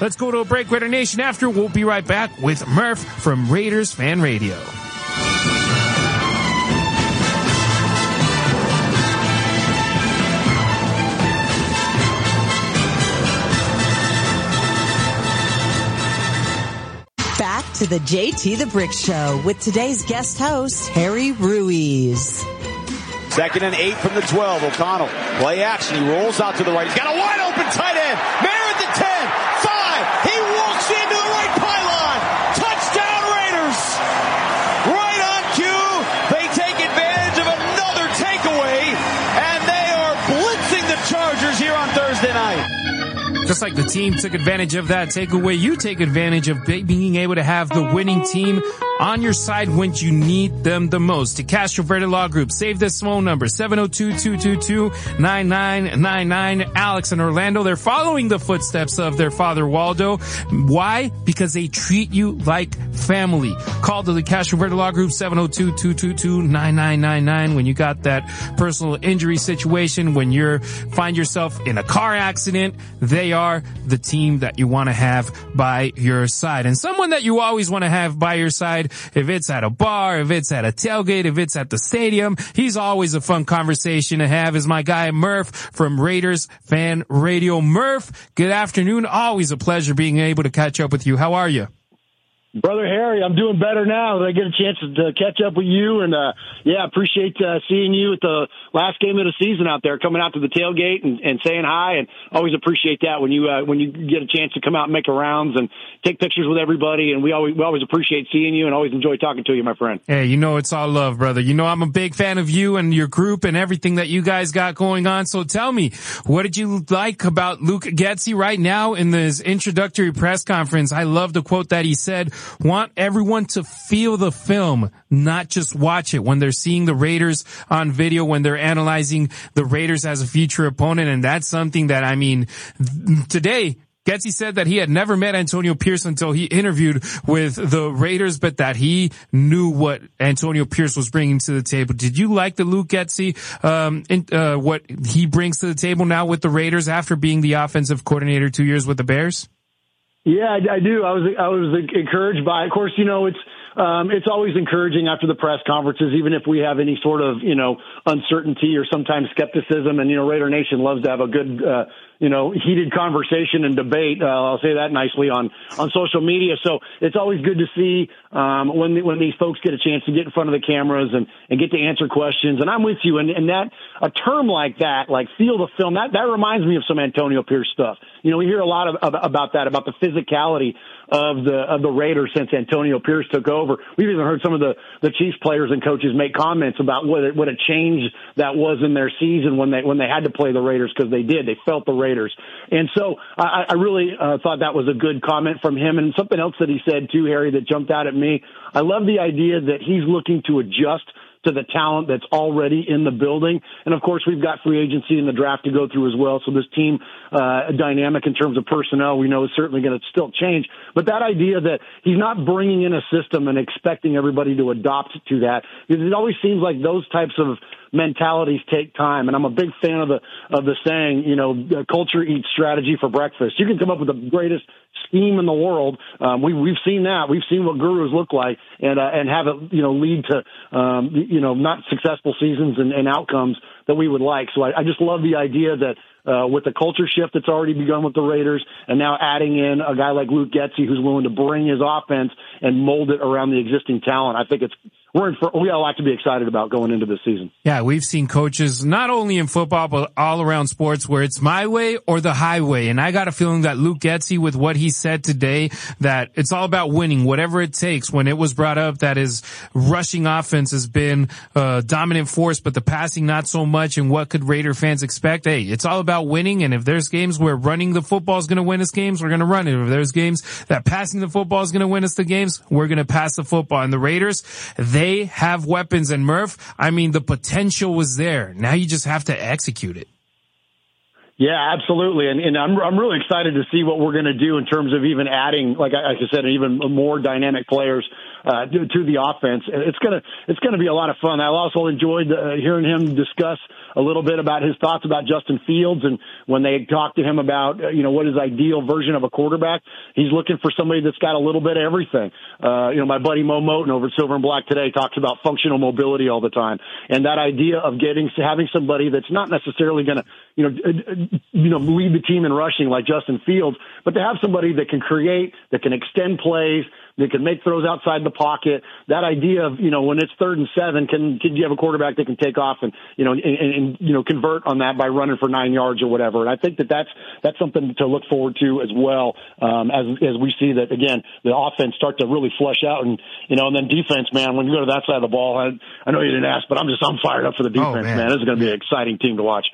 Let's go to a break, Raider Nation. After, we'll be right back with Murf from Raiders Fan Radio. Back to the JT the Brick Show with today's guest host, Harry Ruiz. Second and eight from the 12. O'Connell, play action. He rolls out to the right. He's got a wide open tight end. Merritt Just like the team took advantage of that takeaway, you take advantage of being able to have the winning team on your side when you need them the most. To Castroverde Law Group, save this phone number, 702-222-9999. Alex and Orlando, they're following the footsteps of their father Waldo. Why? Because they treat you like family. Call to the Castroverde Law Group, 702-222-9999 when you got that personal injury situation, when you find yourself in a car accident, they are the team that you want to have by your side. And someone that you always want to have by your side, if it's at a bar, if it's at a tailgate, if it's at the stadium, he's always a fun conversation to have is my guy Murf from Raiders Fan Radio. Murf, good afternoon. Always a pleasure being able to catch up with you. How are you? Brother Harry, I'm doing better now that I get a chance to catch up with you. And, uh, yeah, appreciate uh, seeing you at the last game of the season out there, coming out to the tailgate and, and saying hi. And always appreciate that when you, uh, when you get a chance to come out and make a rounds and take pictures with everybody. And we always, we always appreciate seeing you and always enjoy talking to you, my friend. Hey, you know, it's all love, brother. You know, I'm a big fan of you and your group and everything that you guys got going on. So tell me, what did you like about Luke Getsy right now in this introductory press conference? I love the quote that he said want everyone to feel the film, not just watch it when they're seeing the Raiders on video, when they're analyzing the Raiders as a future opponent. And that's something that, I mean, today, Getsy said that he had never met Antonio Pierce until he interviewed with the Raiders, but that he knew what Antonio Pierce was bringing to the table. Did you like the Luke Getsy, um, in, uh, what he brings to the table now with the Raiders after being the offensive coordinator two years with the Bears? Yeah, I, I do. I was I was encouraged by. Of course, you know it's um, it's always encouraging after the press conferences, even if we have any sort of you know uncertainty or sometimes skepticism. And you know, Raider Nation loves to have a good uh, you know, heated conversation and debate. Uh, I'll say that nicely on on social media. So it's always good to see um, when the, when these folks get a chance to get in front of the cameras and and get to answer questions. And I'm with you. And, and that a term like that, like feel the film, that that reminds me of some Antonio Pierce stuff. You know, we hear a lot of, of about that, about the physicality of the of the Raiders since Antonio Pierce took over. We've even heard some of the the Chiefs players and coaches make comments about what what a change that was in their season when they when they had to play the Raiders because they did they felt the Raiders, and so I, I really uh, thought that was a good comment from him. And something else that he said too, Harry, that jumped out at me. I love the idea that he's looking to adjust to the talent that's already in the building. And of course, we've got free agency in the draft to go through as well. So this team uh, dynamic in terms of personnel, we know is certainly going to still change. But that idea that he's not bringing in a system and expecting everybody to adopt to that, because it always seems like those types of mentalities take time. And I'm a big fan of the of the saying, you know, culture eats strategy for breakfast. You can come up with the greatest scheme in the world. Um, we we've seen that. We've seen what gurus look like, and uh, and have it, you know, lead to um, you know not successful seasons and, and outcomes that we would like. So I, I just love the idea that uh, with the culture shift that's already begun with the Raiders, and now adding in a guy like Luke Getsy who's willing to bring his offense and mold it around the existing talent. I think it's we're in for, we got a lot to be excited about going into this season. Yeah, we've seen coaches not only in football but all around sports where it's my way or the highway. And I got a feeling that Luke Getsy with what he said today that it's all about winning, whatever it takes. When it was brought up that his rushing offense has been a dominant force, but the passing not so much. And what could Raider fans expect? Hey, it's all about winning. And if there's games where running the football is going to win us games, we're going to run it. If there's games that passing the football is going to win us the games, we're going to pass the football. And the Raiders, they they have weapons and Murf, I mean, the potential was there. Now you just have to execute it. Yeah, absolutely, and, and I'm I'm really excited to see what we're going to do in terms of even adding, like I, like I said, even more dynamic players uh, to, the offense. It's gonna it's gonna be a lot of fun. I also enjoyed uh, hearing him discuss a little bit about his thoughts about Justin Fields and when they talked to him about uh, you know what his ideal version of a quarterback. He's looking for somebody that's got a little bit of everything. Uh, you know, my buddy Mo Moton over at Silver and Black today talks about functional mobility all the time, and that idea of getting having somebody that's not necessarily going to you know you know lead the team in rushing like Justin Fields, but to have somebody that can create, that can extend plays that can make throws outside the pocket. That idea of, you know, when it's third and seven, can, can you have a quarterback that can take off and, you know, and, and, you know, convert on that by running for nine yards or whatever. And I think that that's, that's something to look forward to as well, um, as, as we see that again, the offense start to really flush out and, you know, and then defense, man, when you go to that side of the ball, I, I know you didn't ask, but I'm just, I'm fired up for the oh, defense, oh, man. man. This is going to be an exciting team to watch.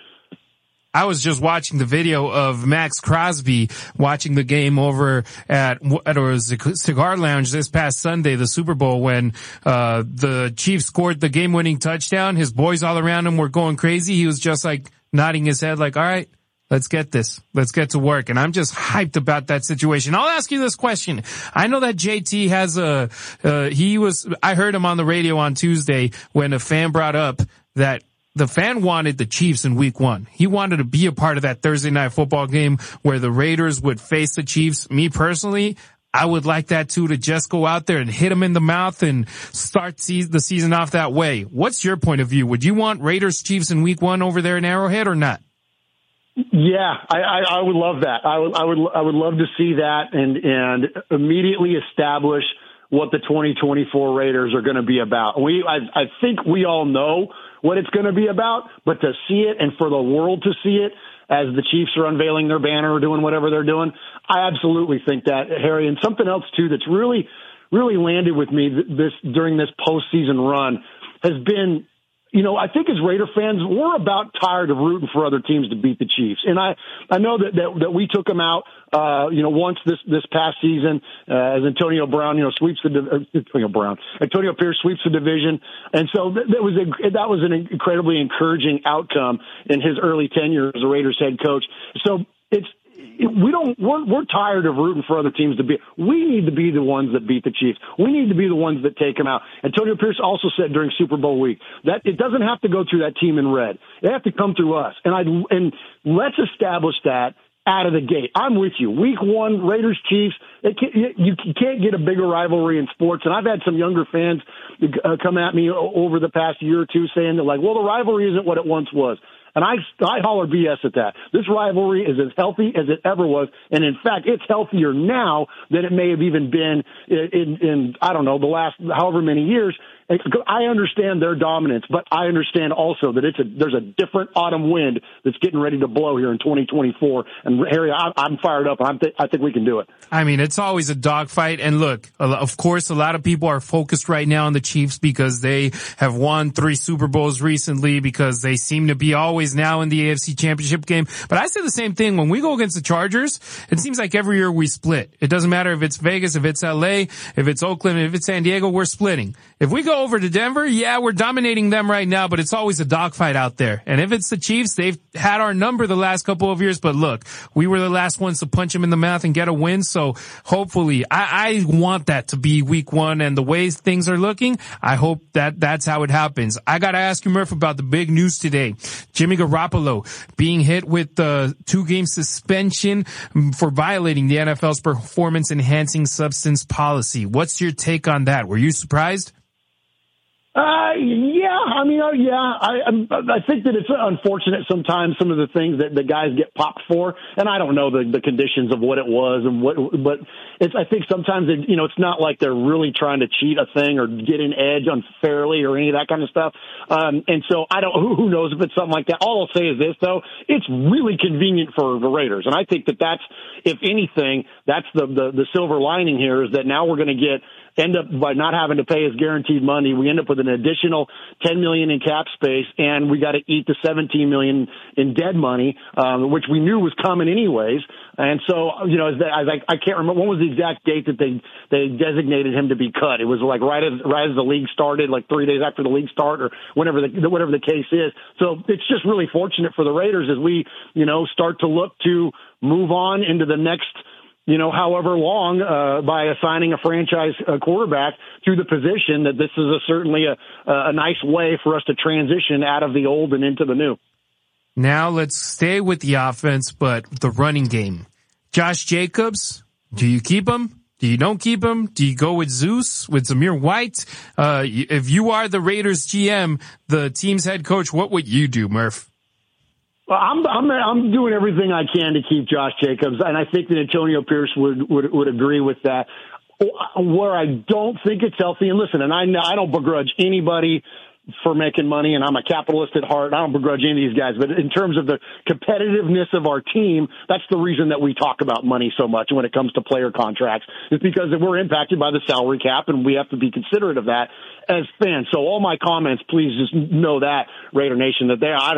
I was just watching the video of Maxx Crosby watching the game over at at a cigar lounge this past Sunday, the Super Bowl, when uh, the Chiefs scored the game-winning touchdown. His boys all around him were going crazy. He was just like nodding his head, like, "All right, let's get this. Let's get to work." And I'm just hyped about that situation. I'll ask you this question: I know that JT has a uh, he was. I heard him on the radio on Tuesday when a fan brought up that the fan wanted the Chiefs in week one. He wanted to be a part of that Thursday night football game where the Raiders would face the Chiefs. Me personally, I would like that too to just go out there and hit them in the mouth and start the season off that way. What's your point of view? Would you want Raiders Chiefs in week one over there in Arrowhead or not? Yeah, I, I, I would love that. I would, I would, I would love to see that and, and immediately establish what the 2024 Raiders are going to be about. We, I, I think we all know what it's going to be about, but to see it and for the world to see it as the Chiefs are unveiling their banner or doing whatever they're doing, I absolutely think that, Harry. And something else too that's really, really landed with me this during this postseason run has been you know, I think as Raider fans, we're about tired of rooting for other teams to beat the Chiefs. And I, I know that, that, that we took them out, uh, you know, once this, this past season, uh, as Antonio Brown, you know, sweeps the, uh, Antonio Brown, Antonio Pierce sweeps the division. And so that, that was a, that was an incredibly encouraging outcome in his early tenure as a Raiders head coach. So it's, we don't we're, we're tired of rooting for other teams to be we need to be the ones that beat the chiefs we need to be the ones that take them out antonio pierce also said during super bowl week that it doesn't have to go through that team in red it have to come through us and i and let's establish that out of the gate. I'm with you. Week one, Raiders Chiefs. Can't, you can't get a bigger rivalry in sports. And I've had some younger fans uh, come at me over the past year or two saying that, like, well, the rivalry isn't what it once was. And I, I holler BS at that. This rivalry is as healthy as it ever was. And in fact, it's healthier now than it may have even been in, in, in I don't know, the last however many years. I understand their dominance, but I understand also that it's a there's a different autumn wind that's getting ready to blow here in 2024. And Harry, I, am fired up. I'm th- I think we can do it. I mean, it's always a dogfight. And look, of course, a lot of people are focused right now on the Chiefs because they have won three Super Bowls recently because they seem to be always now in the AFC Championship game. But I say the same thing when we go against the Chargers. It seems like every year we split. It doesn't matter if it's Vegas, if it's LA, if it's Oakland, if it's San Diego, we're splitting. If we go over to Denver, yeah, we're dominating them right now, but it's always a dogfight out there. And if it's the Chiefs, they've had our number the last couple of years, but look, we were the last ones to punch them in the mouth and get a win. So hopefully I, I want that to be week one and the way things are looking. I hope that that's how it happens. I got to ask you, Murf, about the big news today. Jimmy Garoppolo being hit with the two game suspension for violating the NFL's performance enhancing substance policy. What's your take on that? Were you surprised? Uh, yeah, I mean, uh, yeah, I, I think that it's unfortunate sometimes some of the things that the guys get popped for, and I don't know the, the conditions of what it was and what, but it's, I think sometimes it, you know, it's not like they're really trying to cheat a thing or get an edge unfairly or any of that kind of stuff. Um, and so I don't, who, who knows if it's something like that. All I'll say is this though, it's really convenient for the Raiders. And I think that that's, if anything, that's the, the, the silver lining here is that now we're going to get end up by not having to pay his guaranteed money. We end up with an additional 10 million in cap space, and we got to eat the 17 million in dead money, um, which we knew was coming anyways. And so, you know, as, I, I can't remember when was the the exact date that they they designated him to be cut. It was like right as right as the league started, like three days after the league start, or whenever the whatever the case is. So it's just really fortunate for the Raiders as we you know start to look to move on into the next you know, however long uh, by assigning a franchise uh, quarterback to the position. That this is a, certainly a, a nice way for us to transition out of the old and into the new. Now let's stay with the offense, but the running game. Josh Jacobs, do you keep him? Do you don't keep him? Do you go with Zeus, with Zamir White? Uh, if you are the Raiders GM, the team's head coach, what would you do, Murf? I'm I'm I'm doing everything I can to keep Josh Jacobs, and I think that Antonio Pierce would would would agree with that. Where I don't think it's healthy, and listen, and I I don't begrudge anybody for making money, and I'm a capitalist at heart. I don't begrudge any of these guys, but in terms of the competitiveness of our team, that's the reason that we talk about money so much when it comes to player contracts. Is because we're impacted by the salary cap, and we have to be considerate of that as fans. So all my comments, please just know that Raider Nation that they. I,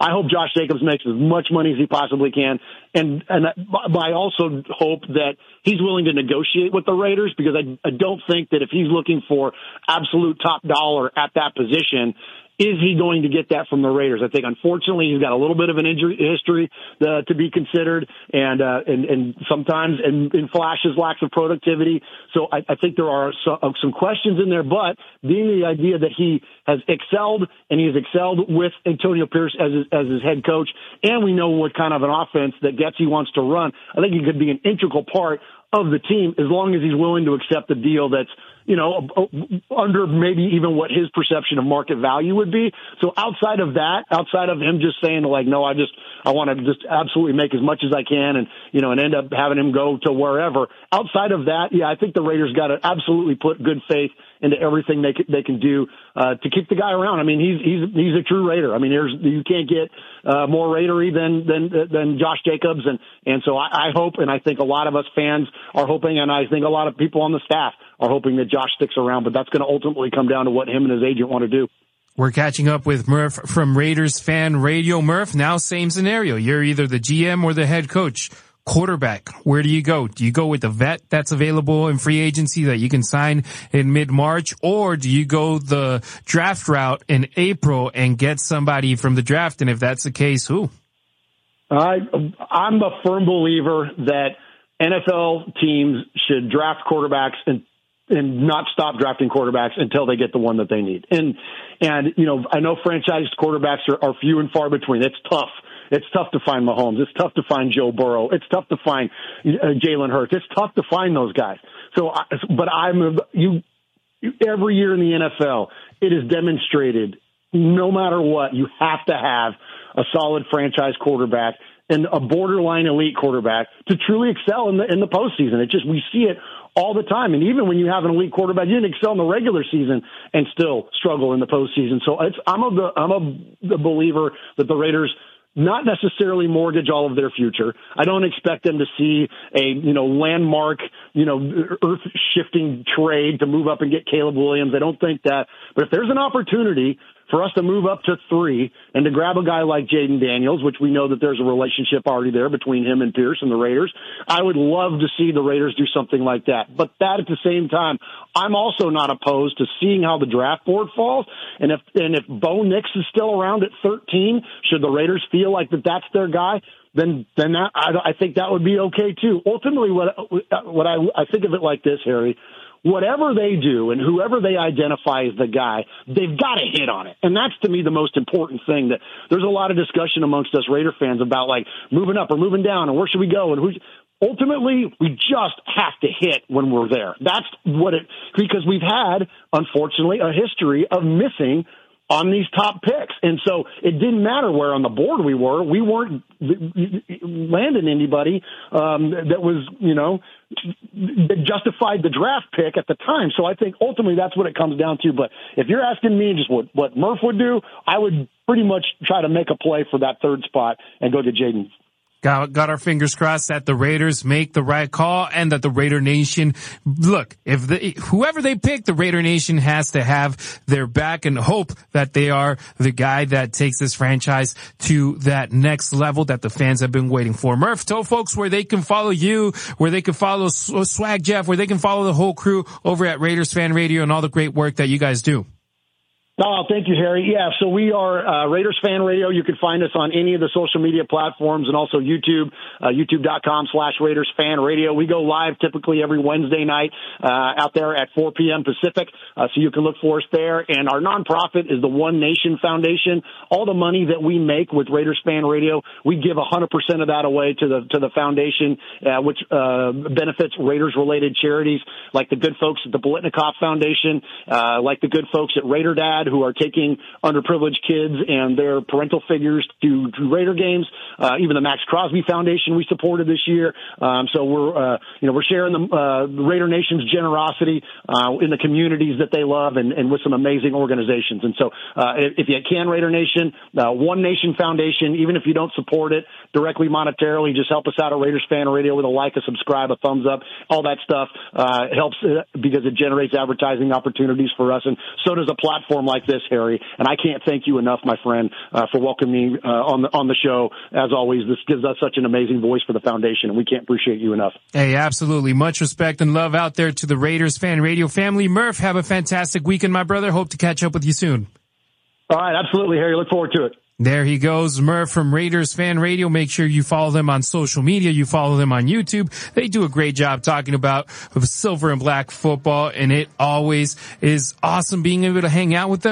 I hope Josh Jacobs makes as much money as he possibly can, and and I also hope that he's willing to negotiate with the Raiders because I, I don't think that if he's looking for absolute top dollar at that position, is he going to get that from the Raiders? I think unfortunately he's got a little bit of an injury history uh, to be considered, and uh, and and sometimes in, in flashes lacks of productivity. So I, I think there are some, uh, some questions in there. But being the idea that he has excelled and he has excelled with Antonio Pierce as his, as his head coach, and we know what kind of an offense that Getsy wants to run, I think he could be an integral part of the team as long as he's willing to accept a deal that's you know, under maybe even what his perception of market value would be. So outside of that, outside of him just saying like, no, I just, I want to just absolutely make as much as I can and, you know, and end up having him go to wherever. Outside of that, yeah, I think the Raiders got to absolutely put good faith into everything they can, they can do, uh, to keep the guy around. I mean, he's, he's, he's a true Raider. I mean, there's, you can't get, uh, more Raidery than, than, than Josh Jacobs. And, and so I, I hope, and I think a lot of us fans are hoping, and I think a lot of people on the staff are hoping that Josh sticks around, but that's going to ultimately come down to what him and his agent want to do. We're catching up with Murf from Raiders Fan Radio. Murf, now same scenario. You're either the GM or the head coach. Quarterback, where do you go? Do you go with the vet that's available in free agency that you can sign in mid-March, or do you go the draft route in April and get somebody from the draft? And if that's the case, who? I, I'm a firm believer that NFL teams should draft quarterbacks and and not stop drafting quarterbacks until they get the one that they need. And and you know, I know franchised quarterbacks are, are few and far between. It's tough. It's tough to find Mahomes. It's tough to find Joe Burrow. It's tough to find uh, Jalen Hurts. It's tough to find those guys. So, but I'm you. Every year in the NFL, it is demonstrated. No matter what, you have to have a solid franchise quarterback and a borderline elite quarterback to truly excel in the in the postseason. It just we see it all the time. And even when you have an elite quarterback, you didn't excel in the regular season and still struggle in the postseason. So it's, I'm a, I'm a believer that the Raiders not necessarily mortgage all of their future. I don't expect them to see a, you know, landmark, you know, earth shifting trade to move up and get Caleb Williams. I don't think that. But if there's an opportunity for us to move up to three and to grab a guy like Jayden Daniels, which we know that there's a relationship already there between him and Pierce and the Raiders, I would love to see the Raiders do something like that. But that at the same time, I'm also not opposed to seeing how the draft board falls. And if, and if Bo Nix is still around at 13, should the Raiders feel like that that's their guy? Then then that, I, I think that would be okay too. Ultimately, what what I I think of it like this, Harry whatever they do and whoever they identify as the guy, they've got to hit on it. And that's to me the most important thing that there's a lot of discussion amongst us Raider fans about like moving up or moving down and where should we go and who ultimately we just have to hit when we're there. That's what it because we've had unfortunately a history of missing on these top picks. And so it didn't matter where on the board we were. We weren't landing anybody um, that was, you know, that justified the draft pick at the time. So I think ultimately that's what it comes down to. But if you're asking me just what, what Murf would do, I would pretty much try to make a play for that third spot and go to Jayden got, got our fingers crossed that the Raiders make the right call and that the Raider Nation, look, if the, whoever they pick, the Raider Nation has to have their back and hope that they are the guy that takes this franchise to that next level that the fans have been waiting for. Murf, tell folks where they can follow you, where they can follow Swag Jeff, where they can follow the whole crew over at Raiders Fan Radio and all the great work that you guys do. Oh, thank you, Harry. Yeah, so we are uh, Raiders Fan Radio. You can find us on any of the social media platforms and also YouTube, uh, youtube.com slash Raiders Fan Radio. We go live typically every Wednesday night uh, out there at 4 p.m. Pacific, uh, so you can look for us there. And our nonprofit is the One Nation Foundation. All the money that we make with Raiders Fan Radio, we give 100% of that away to the to the foundation, uh, which uh, benefits Raiders-related charities like the good folks at the Biletnikoff Foundation, like the good folks at Raider Dad who are taking underprivileged kids and their parental figures to, Raider games. Uh, even the Maxx Crosby Foundation we supported this year. Um, so we're, uh, you know, we're sharing the, uh, Raider Nation's generosity, uh, in the communities that they love and, and with some amazing organizations. And so, uh, if, if you can, Raider Nation, uh, One Nation Foundation, even if you don't support it directly monetarily, just help us out at Raiders Fan Radio with a like, a subscribe, a thumbs up, all that stuff, uh, helps uh, because it generates advertising opportunities for us. And so does a platform like this, Harry. And I can't thank you enough, my friend, uh, for welcoming me uh, on the on the show. As always, this gives us such an amazing voice for the foundation, and we can't appreciate you enough. Hey, absolutely. Much respect and love out there to the Raiders fan radio family. Murf, have a fantastic weekend, my brother. Hope to catch up with you soon. All right, absolutely, Harry. Look forward to it. There he goes, Murf from Raiders Fan Radio. Make sure you follow them on social media. You follow them on YouTube. They do a great job talking about silver and black football, and it always is awesome being able to hang out with them.